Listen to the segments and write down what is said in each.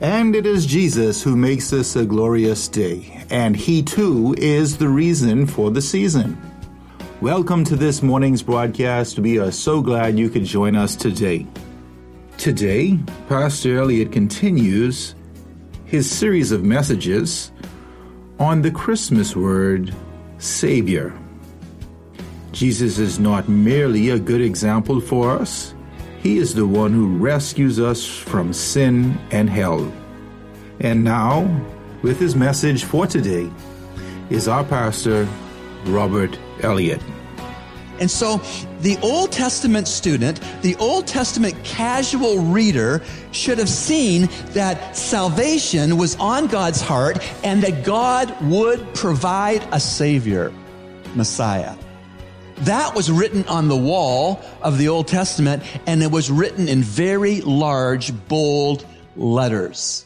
And it is Jesus who makes this a glorious day, and He too is the reason for the season. Welcome to this morning's broadcast. We are so glad you could join us today. Today, Pastor Elliott continues his series of messages on the Christmas word, Savior. Jesus is not merely a good example for us, He is the one who rescues us from sin and hell. And now, with his message for today, is our pastor, Robert Elliott. And so the Old Testament student, the Old Testament casual reader should have seen that salvation was on God's heart and that God would provide a Savior, Messiah. That was written on the wall of the Old Testament and it was written in very large, bold letters.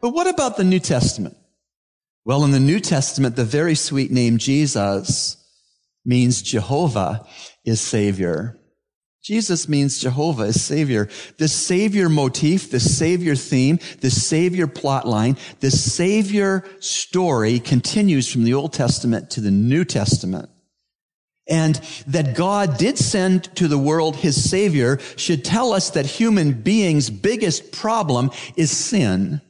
But what about the New Testament? Well, in the New Testament, the very sweet name Jesus means Jehovah is Savior. Jesus means Jehovah is Savior. The Savior motif, the Savior theme, the Savior plot line, the Savior story continues from the Old Testament to the New Testament. And that God did send to the world his Savior should tell us that human beings' biggest problem is sin.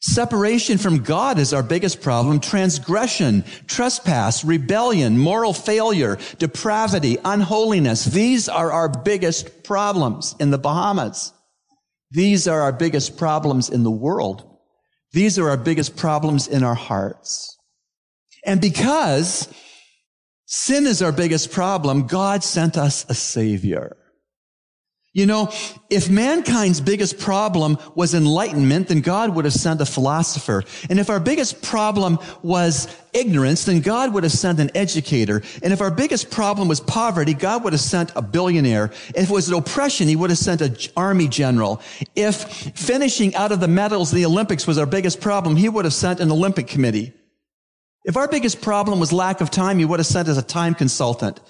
Separation from God is our biggest problem. Transgression, trespass, rebellion, moral failure, depravity, unholiness. These are our biggest problems in the Bahamas. These are our biggest problems in the world. These are our biggest problems in our hearts. And because sin is our biggest problem, God sent us a savior. You know, if mankind's biggest problem was enlightenment, then God would have sent a philosopher. And if our biggest problem was ignorance, then God would have sent an educator. And if our biggest problem was poverty, God would have sent a billionaire. If it was oppression, he would have sent an army general. If finishing out of the medals in the Olympics was our biggest problem, he would have sent an Olympic committee. If our biggest problem was lack of time, he would have sent us a time consultant.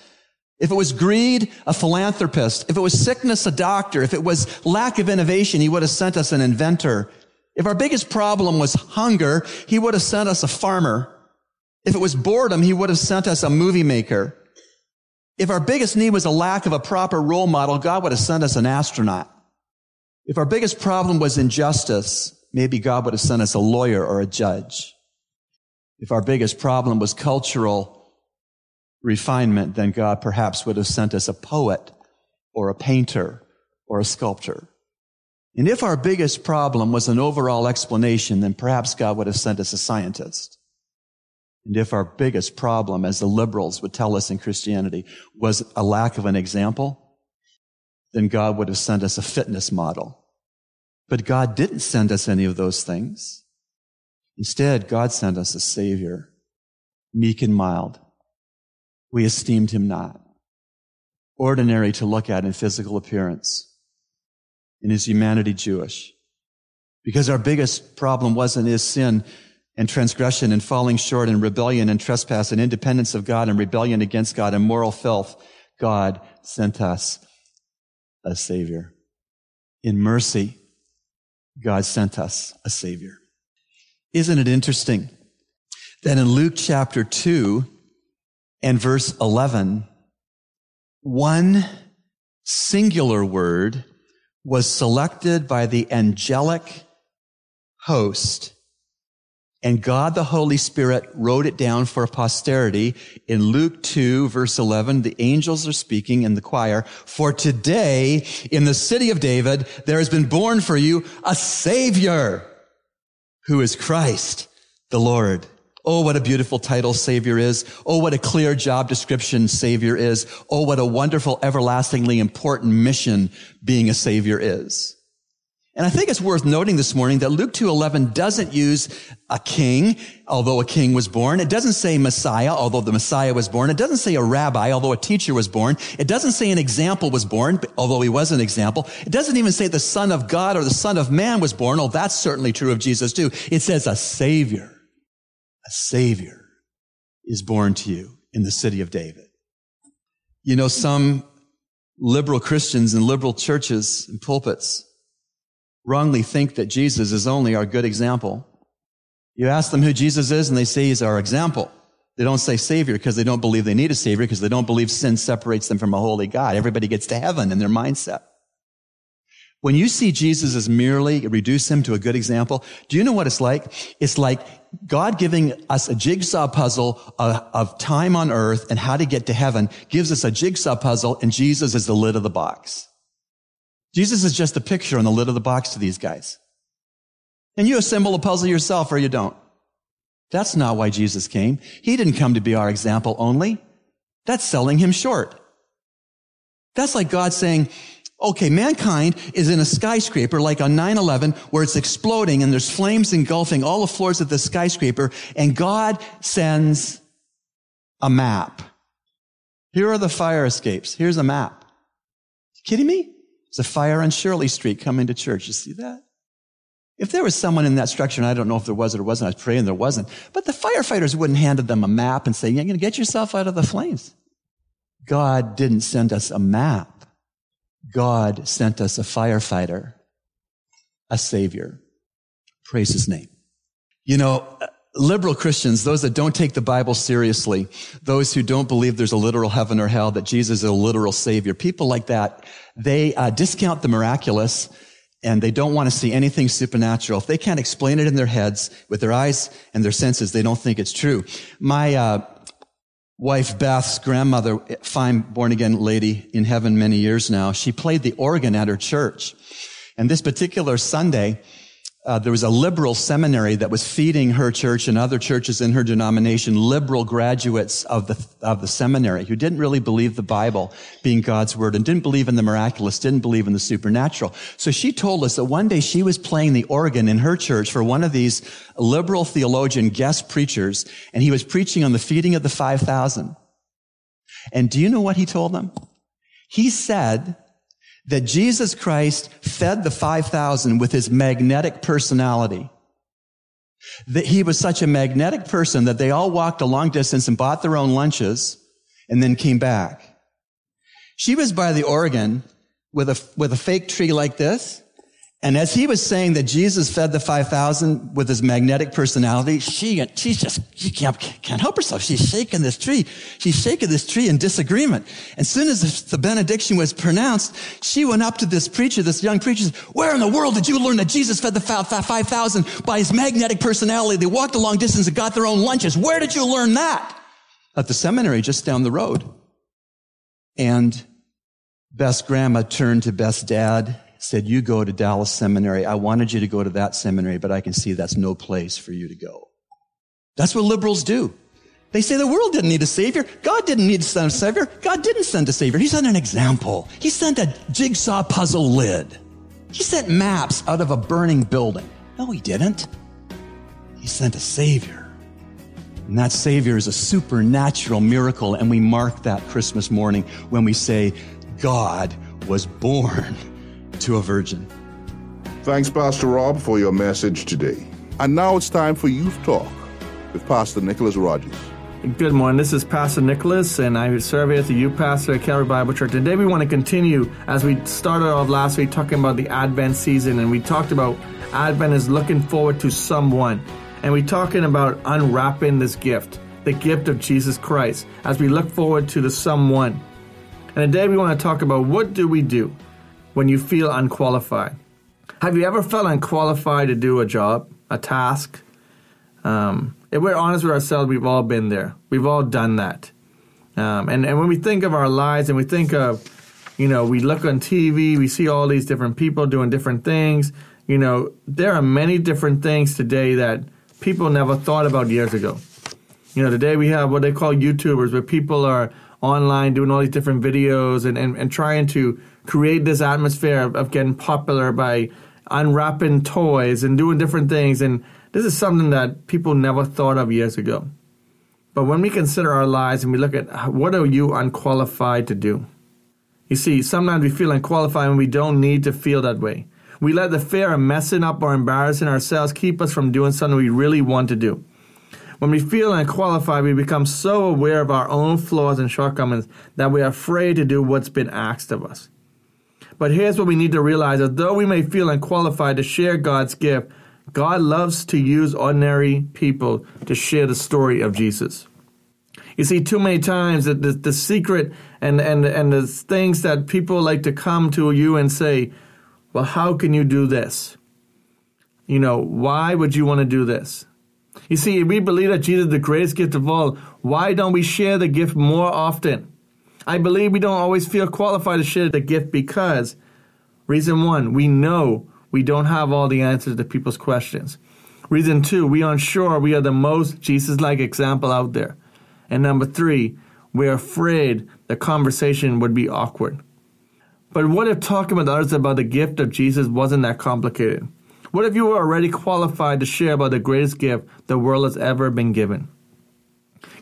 If it was greed, a philanthropist. If it was sickness, a doctor. If it was lack of innovation, he would have sent us an inventor. If our biggest problem was hunger, he would have sent us a farmer. If it was boredom, he would have sent us a movie maker. If our biggest need was a lack of a proper role model, God would have sent us an astronaut. If our biggest problem was injustice, maybe God would have sent us a lawyer or a judge. If our biggest problem was cultural refinement, then God perhaps would have sent us a poet or a painter or a sculptor. And if our biggest problem was an overall explanation, then perhaps God would have sent us a scientist. And if our biggest problem, as the liberals would tell us in Christianity, was a lack of an example, then God would have sent us a fitness model. But God didn't send us any of those things. Instead, God sent us a savior, meek and mild, we esteemed him not. Ordinary to look at in physical appearance. In his humanity, Jewish. Because our biggest problem wasn't his sin and transgression and falling short and rebellion and trespass and independence of God and rebellion against God and moral filth. God sent us a savior. In mercy, God sent us a savior. Isn't it interesting that in Luke chapter 2, and verse 11, one singular word was selected by the angelic host and God the Holy Spirit wrote it down for posterity in Luke 2 verse 11. The angels are speaking in the choir. For today in the city of David, there has been born for you a savior who is Christ the Lord. Oh, what a beautiful title Savior is. Oh, what a clear job description Savior is. Oh, what a wonderful, everlastingly important mission being a Savior is. And I think it's worth noting this morning that Luke 2.11 doesn't use a king, although a king was born. It doesn't say Messiah, although the Messiah was born. It doesn't say a rabbi, although a teacher was born. It doesn't say an example was born, although he was an example. It doesn't even say the son of God or the son of man was born, although that's certainly true of Jesus too. It says a savior, a savior is born to you in the city of David. You know, some liberal Christians and liberal churches and pulpits wrongly think that Jesus is only our good example. You ask them who Jesus is and they say he's our example. They don't say savior because they don't believe they need a savior because they don't believe sin separates them from a holy God. Everybody gets to heaven in their mindset. When you see Jesus as merely reduce him to a good example, do you know what it's like? It's like God giving us a jigsaw puzzle of, of, time on earth and how to get to heaven gives us a jigsaw puzzle and Jesus is the lid of the box. Jesus is just a picture on the lid of the box to these guys. And you assemble a puzzle yourself or you don't. That's not why Jesus came. He didn't come to be our example only. That's selling him short. That's like God saying, Okay, mankind is in a skyscraper like on 9-11 where it's exploding and there's flames engulfing all the floors of the skyscraper and God sends a map. Here are the fire escapes. Here's a map. Kidding me? There's a fire on Shirley Street coming to church. You see that? If there was someone in that structure, and I don't know if there was or wasn't, I was praying there wasn't, but the firefighters wouldn't hand them a map and say, you're going to get yourself out of the flames. God didn't send us a map. God sent us a firefighter, a savior. Praise his name. You know, liberal Christians, those that don't take the Bible seriously, those who don't believe there's a literal heaven or hell, that Jesus is a literal savior, people like that, they uh, discount the miraculous and they don't want to see anything supernatural. If they can't explain it in their heads with their eyes and their senses, they don't think it's true. My uh, wife Beth's grandmother, fine born again lady in heaven many years now, she played the organ at her church. And this particular Sunday, uh, there was a liberal seminary that was feeding her church and other churches in her denomination liberal graduates of the of the seminary who didn't really believe the Bible being God's word and didn't believe in the miraculous, didn't believe in the supernatural. So she told us that one day she was playing the organ in her church for one of these liberal theologian guest preachers, and he was preaching on the feeding of the five thousand. And do you know what he told them? He said that Jesus Christ fed the 5,000 with his magnetic personality. That he was such a magnetic person that they all walked a long distance and bought their own lunches and then came back. She was by the organ with a, with a fake tree like this and as he was saying that Jesus fed the 5,000 with his magnetic personality, she, she's just, she can't, can't help herself. She's shaking this tree. She's shaking this tree in disagreement. As soon as the benediction was pronounced, she went up to this preacher, this young preacher, said, where in the world did you learn that Jesus fed the 5,000 by his magnetic personality? They walked a long distance and got their own lunches. Where did you learn that? At the seminary just down the road. And Beth's grandma turned to Beth's dad said, You go to Dallas Seminary. I wanted you to go to that seminary, but I can see that's no place for you to go. That's what liberals do. They say the world didn't need a savior. God didn't need to send a savior. God didn't send a savior. He sent an example. He sent a jigsaw puzzle lid. He sent maps out of a burning building. No, he didn't. He sent a savior. And that savior is a supernatural miracle. And we mark that Christmas morning when we say, God was born to a virgin. Thanks, Pastor Rob, for your message today. And now it's time for Youth Talk with Pastor Nicholas Rogers. Good morning. This is Pastor Nicholas, and I serve as the youth pastor at Calvary Bible Church. Today, we want to continue as we started off last week talking about the Advent season, and we talked about Advent is looking forward to someone, and we're talking about unwrapping this gift, the gift of Jesus Christ, as we look forward to the someone. And today, we want to talk about what do we do when you feel unqualified. Have you ever felt unqualified to do a job, a task? Um, if we're honest with ourselves, we've all been there. We've all done that. Um, and, and when we think of our lives and we think of, you know, we look on TV, we see all these different people doing different things. You know, there are many different things today that people never thought about years ago. You know, today we have what they call YouTubers, where people are online doing all these different videos and, and, and trying to create this atmosphere of, of getting popular by unwrapping toys and doing different things. And this is something that people never thought of years ago. But when we consider our lives and we look at what are you unqualified to do? You see, sometimes we feel unqualified and we don't need to feel that way. We let the fear of messing up or embarrassing ourselves keep us from doing something we really want to do. When we feel unqualified, we become so aware of our own flaws and shortcomings that we are afraid to do what's been asked of us. But here's what we need to realize that though we may feel unqualified to share God's gift, God loves to use ordinary people to share the story of Jesus. You see, too many times that the, the secret and, and, and the things that people like to come to you and say, well, how can you do this? You know, why would you want to do this? You see, we believe that Jesus is the greatest gift of all. Why don't we share the gift more often? I believe we don't always feel qualified to share the gift because, reason one, we know we don't have all the answers to people's questions. Reason two, we aren't sure we are the most Jesus like example out there. And number three, we're afraid the conversation would be awkward. But what if talking with others about the gift of Jesus wasn't that complicated? What if you were already qualified to share about the greatest gift the world has ever been given?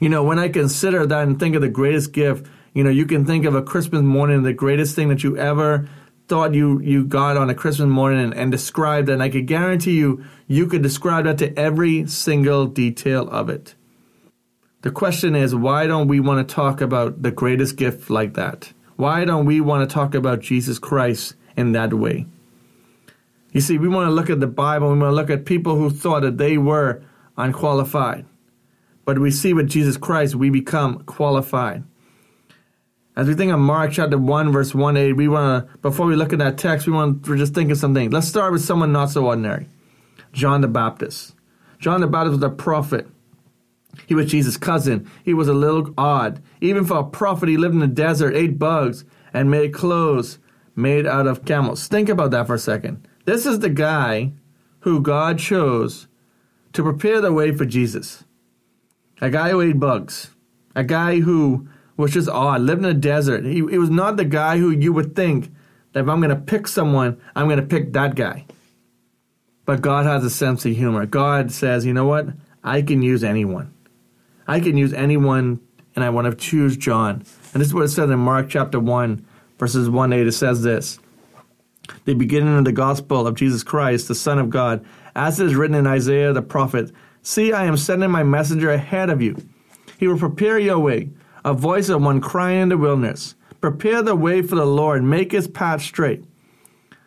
You know, when I consider that and think of the greatest gift, you know, you can think of a Christmas morning, the greatest thing that you ever thought you, you got on a Christmas morning and, and described. And I could guarantee you, you could describe that to every single detail of it. The question is, why don't we want to talk about the greatest gift like that? Why don't we want to talk about Jesus Christ in that way? You see, we want to look at the Bible, we want to look at people who thought that they were unqualified. But we see with Jesus Christ, we become qualified. As we think of Mark chapter 1, verse 1 8, we want to, before we look at that text, we want to just think of something. Let's start with someone not so ordinary John the Baptist. John the Baptist was a prophet. He was Jesus' cousin. He was a little odd. Even for a prophet, he lived in the desert, ate bugs, and made clothes made out of camels. Think about that for a second. This is the guy who God chose to prepare the way for Jesus. A guy who ate bugs. A guy who was just odd, lived in a desert. He, he was not the guy who you would think that if I'm going to pick someone, I'm going to pick that guy. But God has a sense of humor. God says, you know what? I can use anyone. I can use anyone, and I want to choose John. And this is what it says in Mark chapter 1, verses 1 8. It says this the beginning of the gospel of Jesus Christ, the Son of God, as it is written in Isaiah the prophet See, I am sending my messenger ahead of you. He will prepare your way, a voice of one crying in the wilderness. Prepare the way for the Lord, make his path straight.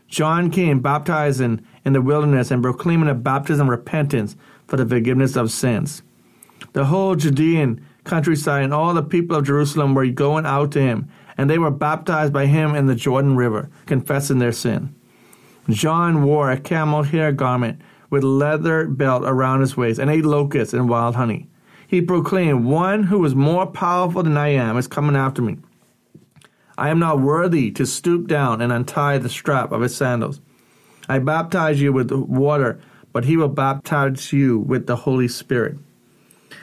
John came baptizing in the wilderness and proclaiming a baptism of repentance for the forgiveness of sins. The whole Judean countryside and all the people of Jerusalem were going out to him and they were baptized by him in the Jordan River, confessing their sin. John wore a camel hair garment with leather belt around his waist and ate locusts and wild honey. He proclaimed, One who is more powerful than I am is coming after me. I am not worthy to stoop down and untie the strap of his sandals. I baptize you with water, but he will baptize you with the Holy Spirit.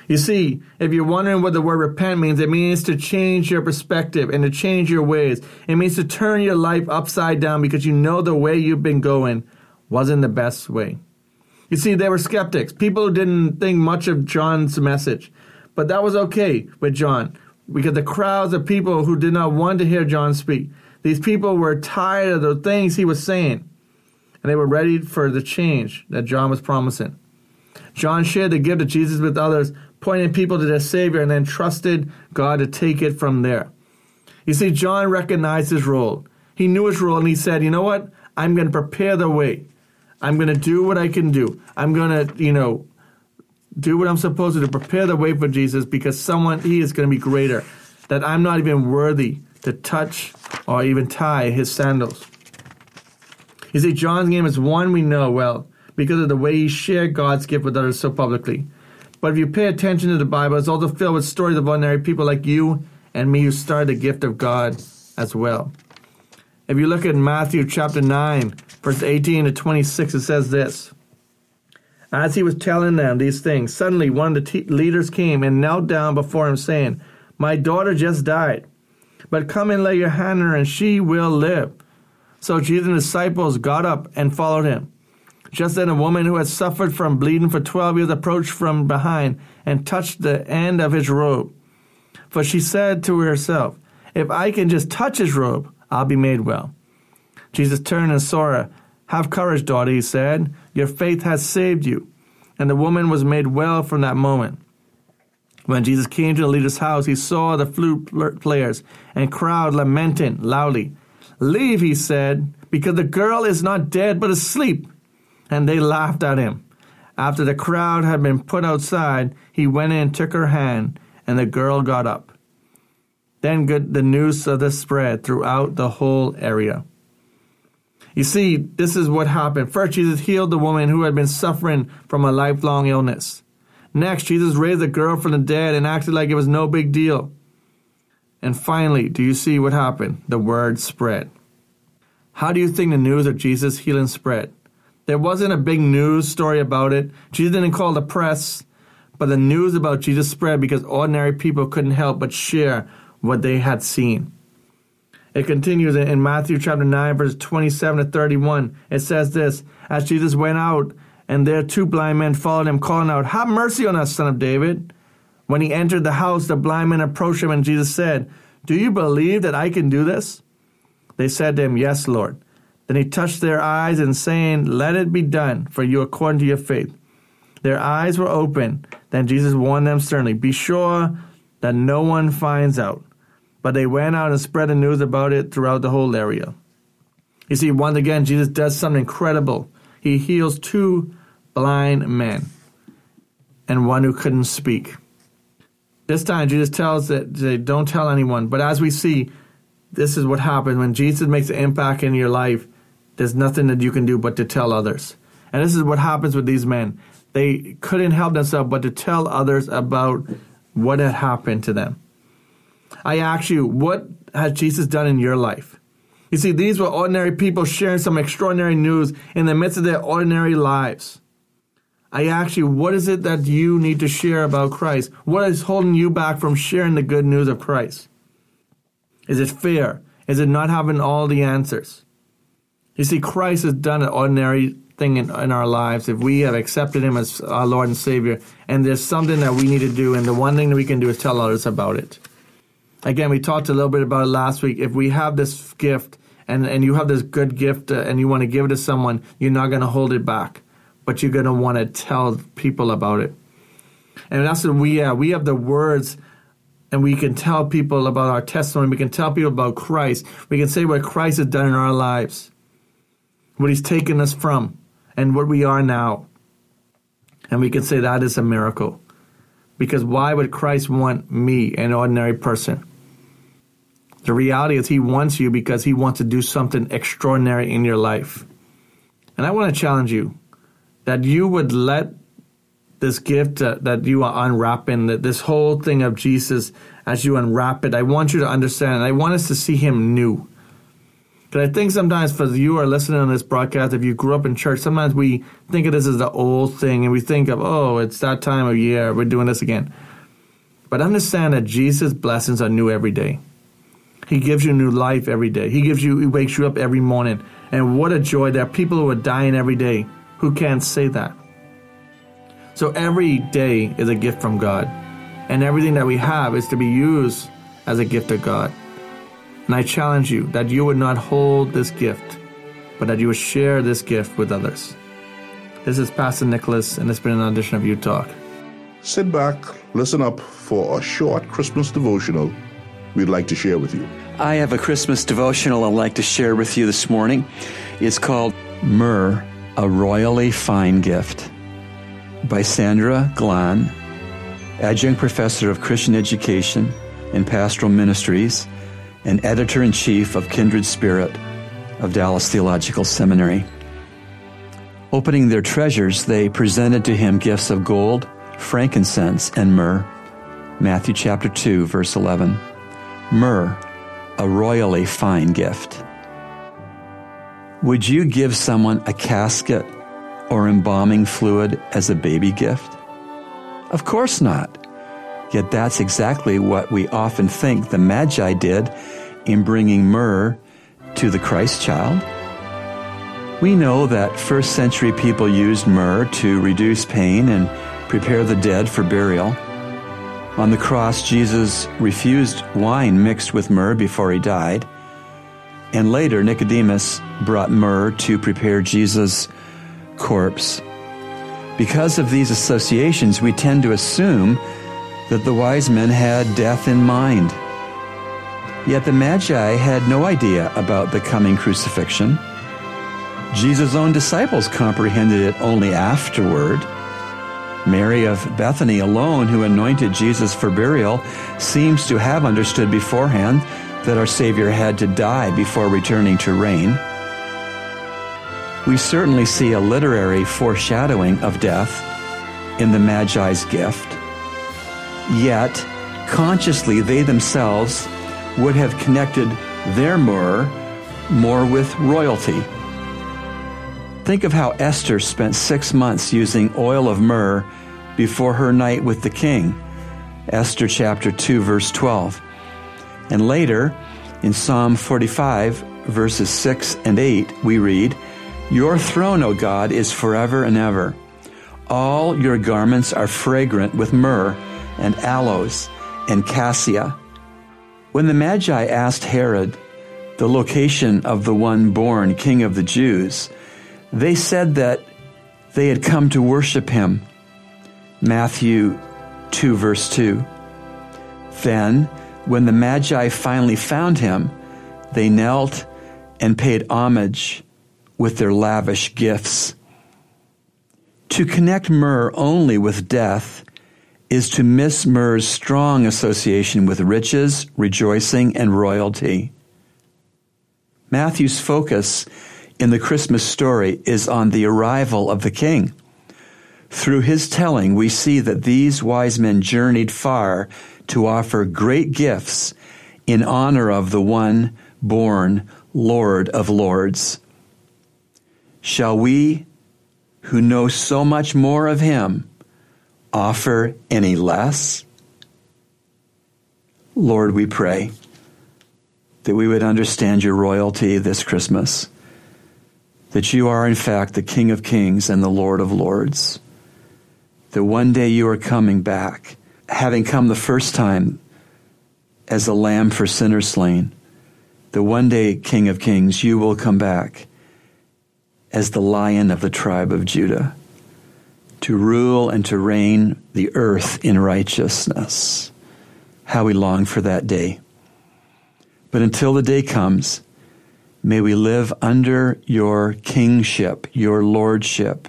You see, if you're wondering what the word repent means, it means to change your perspective and to change your ways. It means to turn your life upside down because you know the way you've been going wasn't the best way. You see, they were skeptics, people who didn't think much of John's message. But that was okay with John because the crowds of people who did not want to hear John speak, these people were tired of the things he was saying and they were ready for the change that John was promising. John shared the gift of Jesus with others, pointing people to their Savior, and then trusted God to take it from there. You see, John recognized his role. He knew his role, and he said, You know what? I'm going to prepare the way. I'm going to do what I can do. I'm going to, you know, do what I'm supposed to to prepare the way for Jesus because someone, he is going to be greater, that I'm not even worthy to touch or even tie his sandals. You see, John's name is one we know well because of the way he shared God's gift with others so publicly. But if you pay attention to the Bible, it's also filled with stories of ordinary people like you and me who started the gift of God as well. If you look at Matthew chapter 9, verse 18 to 26, it says this As he was telling them these things, suddenly one of the leaders came and knelt down before him, saying, My daughter just died, but come and lay your hand on her, and she will live. So Jesus' disciples got up and followed him. Just then, a woman who had suffered from bleeding for 12 years approached from behind and touched the end of his robe. For she said to herself, If I can just touch his robe, I'll be made well. Jesus turned and saw her. Have courage, daughter, he said. Your faith has saved you. And the woman was made well from that moment. When Jesus came to the leader's house, he saw the flute players and crowd lamenting loudly. Leave, he said, because the girl is not dead but asleep. And they laughed at him. After the crowd had been put outside, he went in, took her hand, and the girl got up. Then good, the news of this spread throughout the whole area. You see, this is what happened. First, Jesus healed the woman who had been suffering from a lifelong illness. Next, Jesus raised the girl from the dead and acted like it was no big deal. And finally, do you see what happened? The word spread. How do you think the news of Jesus' healing spread? There wasn't a big news story about it. Jesus didn't call the press, but the news about Jesus spread because ordinary people couldn't help but share what they had seen. It continues in Matthew chapter 9, verse 27 to 31. It says this As Jesus went out, and there two blind men followed him, calling out, Have mercy on us, son of David. When he entered the house, the blind men approached him, and Jesus said, Do you believe that I can do this? They said to him, Yes, Lord. Then he touched their eyes and saying, Let it be done for you according to your faith. Their eyes were open. Then Jesus warned them sternly, Be sure that no one finds out. But they went out and spread the news about it throughout the whole area. You see, once again, Jesus does something incredible. He heals two blind men and one who couldn't speak. This time, Jesus tells that they don't tell anyone. But as we see, this is what happens when Jesus makes an impact in your life there's nothing that you can do but to tell others. And this is what happens with these men. They couldn't help themselves but to tell others about what had happened to them. I ask you, what has Jesus done in your life? You see, these were ordinary people sharing some extraordinary news in the midst of their ordinary lives. I ask you, what is it that you need to share about Christ? What is holding you back from sharing the good news of Christ? Is it fear? Is it not having all the answers? You see, Christ has done an ordinary thing in, in, our lives if we have accepted Him as our Lord and Savior, and there's something that we need to do, and the one thing that we can do is tell others about it. Again, we talked a little bit about it last week. If we have this gift, and, and you have this good gift, uh, and you want to give it to someone, you're not going to hold it back, but you're going to want to tell people about it. And that's what we have. We have the words and we can tell people about our testimony. We can tell people about Christ. We can say what Christ has done in our lives what He's taken us from, and what we are now. And we can say that is a miracle. Because why would Christ want me, an ordinary person? The reality is, He wants you because He wants to do something extraordinary in your life. And I want to challenge you that you would let this gift uh, that you are unwrapping, that this whole thing of Jesus, as you unwrap it, I want you to understand, I want us to see Him new. Because I think sometimes for you who are listening on this broadcast, if you grew up in church, sometimes we think of this as the old thing and we think of, oh, it's that time of year, we're doing this again. But understand that Jesus' blessings are new every day. He gives you new life every day. He gives you, he wakes you up every morning. And what a joy. There are people who are dying every day who can't say that. So every day is a gift from God. And everything that we have is to be used as a gift of God. And I challenge you that you would not hold this gift, but that you would share this gift with others. This is Pastor Nicholas, and it's been an edition of Youth Talk. Sit back, listen up for a short Christmas devotional we'd like to share with you. I have a Christmas devotional I'd like to share with you this morning. It's called Myrrh, a Royally Fine Gift by Sandra Glahn, adjunct professor of Christian education and pastoral ministries and editor in chief of Kindred Spirit of Dallas Theological Seminary. Opening their treasures, they presented to him gifts of gold, frankincense, and myrrh. Matthew chapter 2, verse 11. Myrrh, a royally fine gift. Would you give someone a casket or embalming fluid as a baby gift? Of course not. Yet that's exactly what we often think the Magi did in bringing myrrh to the Christ child. We know that first century people used myrrh to reduce pain and prepare the dead for burial. On the cross, Jesus refused wine mixed with myrrh before he died. And later, Nicodemus brought myrrh to prepare Jesus' corpse. Because of these associations, we tend to assume that the wise men had death in mind. Yet the Magi had no idea about the coming crucifixion. Jesus' own disciples comprehended it only afterward. Mary of Bethany alone, who anointed Jesus for burial, seems to have understood beforehand that our Savior had to die before returning to reign. We certainly see a literary foreshadowing of death in the Magi's gift. Yet, consciously, they themselves would have connected their myrrh more with royalty. Think of how Esther spent six months using oil of myrrh before her night with the king. Esther chapter 2, verse 12. And later, in Psalm 45, verses 6 and 8, we read, Your throne, O God, is forever and ever. All your garments are fragrant with myrrh and aloes and cassia. When the Magi asked Herod the location of the one born king of the Jews, they said that they had come to worship him. Matthew 2, verse 2. Then, when the Magi finally found him, they knelt and paid homage with their lavish gifts. To connect myrrh only with death is to miss myrrh's strong association with riches, rejoicing, and royalty. Matthew's focus in the Christmas story is on the arrival of the king. Through his telling, we see that these wise men journeyed far to offer great gifts in honor of the one born Lord of Lords. Shall we, who know so much more of him, offer any less? Lord, we pray that we would understand your royalty this Christmas that you are, in fact, the King of Kings and the Lord of Lords. That one day you are coming back, having come the first time as a lamb for sinners slain. That one day, King of Kings, you will come back as the lion of the tribe of Judah to rule and to reign the earth in righteousness. How we long for that day. But until the day comes, May we live under your kingship, your lordship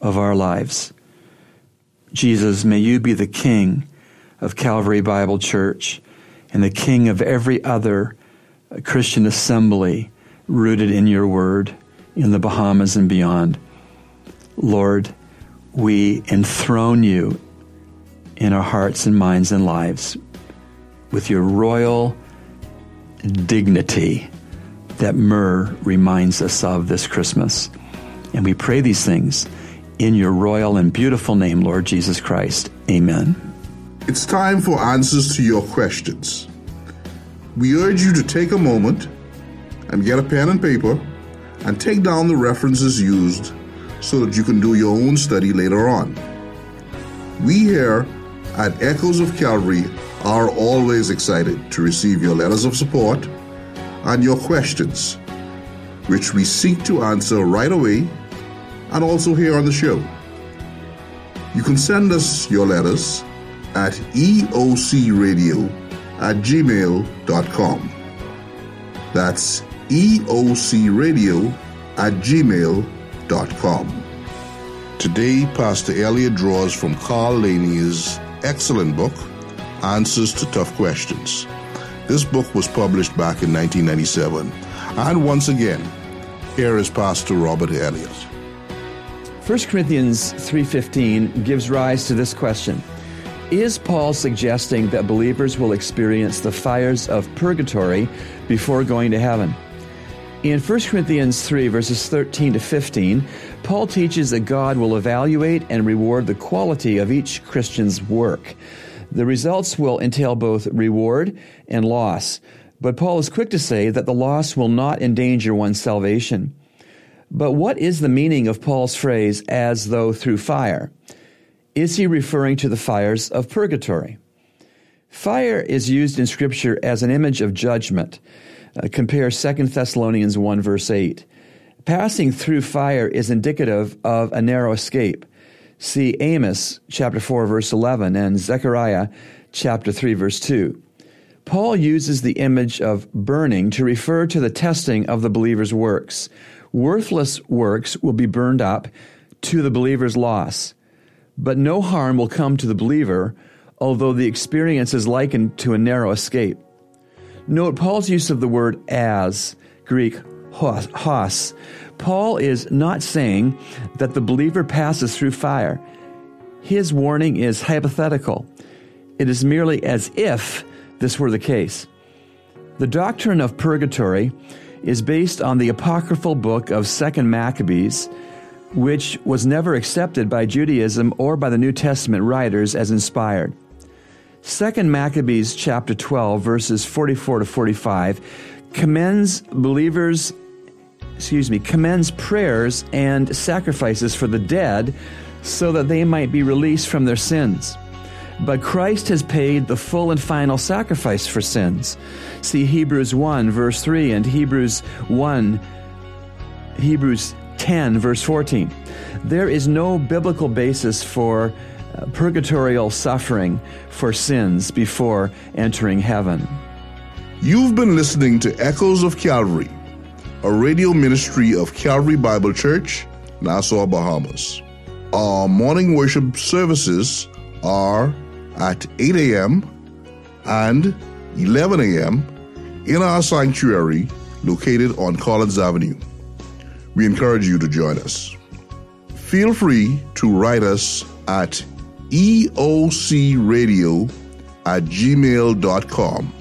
of our lives. Jesus, may you be the king of Calvary Bible Church and the king of every other Christian assembly rooted in your word in the Bahamas and beyond. Lord, we enthrone you in our hearts and minds and lives with your royal dignity that myrrh reminds us of this Christmas. And we pray these things in your royal and beautiful name, Lord Jesus Christ. Amen. It's time for answers to your questions. We urge you to take a moment and get a pen and paper and take down the references used so that you can do your own study later on. We here at Echoes of Calvary are always excited to receive your letters of support and your questions, which we seek to answer right away and also here on the show. You can send us your letters at eocradio at gmail.com. That's eocradio at gmail.com. Today, Pastor Elliott draws from Carl Laney's excellent book, Answers to Tough Questions. This book was published back in 1997. And once again, here is Pastor Robert Elliott. 1 Corinthians 3:15 gives rise to this question. Is Paul suggesting that believers will experience the fires of purgatory before going to heaven? In 1 Corinthians 3, verses 13 to 15, Paul teaches that God will evaluate and reward the quality of each Christian's work. The results will entail both reward and loss. But Paul is quick to say that the loss will not endanger one's salvation. But what is the meaning of Paul's phrase, as though through fire? Is he referring to the fires of purgatory? Fire is used in Scripture as an image of judgment. Uh, compare 2 Thessalonians 1, verse 8. Passing through fire is indicative of a narrow escape. See Amos chapter 4, verse 11, and Zechariah chapter 3, verse 2. Paul uses the image of burning to refer to the testing of the believer's works. Worthless works will be burned up to the believer's loss, but no harm will come to the believer, although the experience is likened to a narrow escape. Note Paul's use of the word as, Greek hos. Paul is not saying that the believer passes through fire. His warning is hypothetical. It is merely as if this were the case. The doctrine of purgatory is based on the apocryphal book of 2nd Maccabees, which was never accepted by Judaism or by the New Testament writers as inspired. 2nd Maccabees chapter 12 verses 44 to 45 commends believers excuse me commends prayers and sacrifices for the dead so that they might be released from their sins. But Christ has paid the full and final sacrifice for sins. See Hebrews 1, verse 3, and Hebrews 1, Hebrews 10, verse 14. There is no biblical basis for uh, purgatorial suffering for sins before entering heaven. You've been listening to Echoes of Calvary, a radio ministry of Calvary Bible Church, Nassau, Bahamas. Our morning worship services are at 8 a.m. and 11 a.m. in our sanctuary located on Collins Avenue. We encourage you to join us. Feel free to write us at eocradio at gmail.com.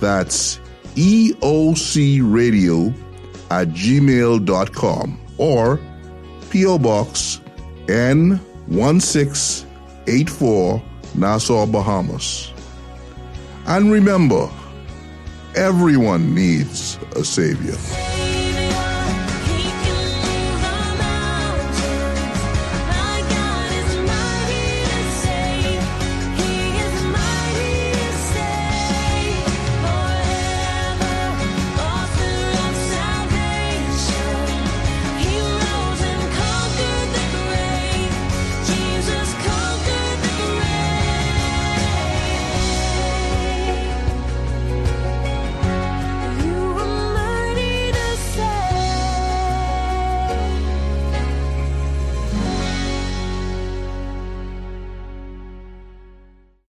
That's eocradio at gmail.com or P.O. Box N1684 Nassau, Bahamas. And remember, everyone needs a Savior.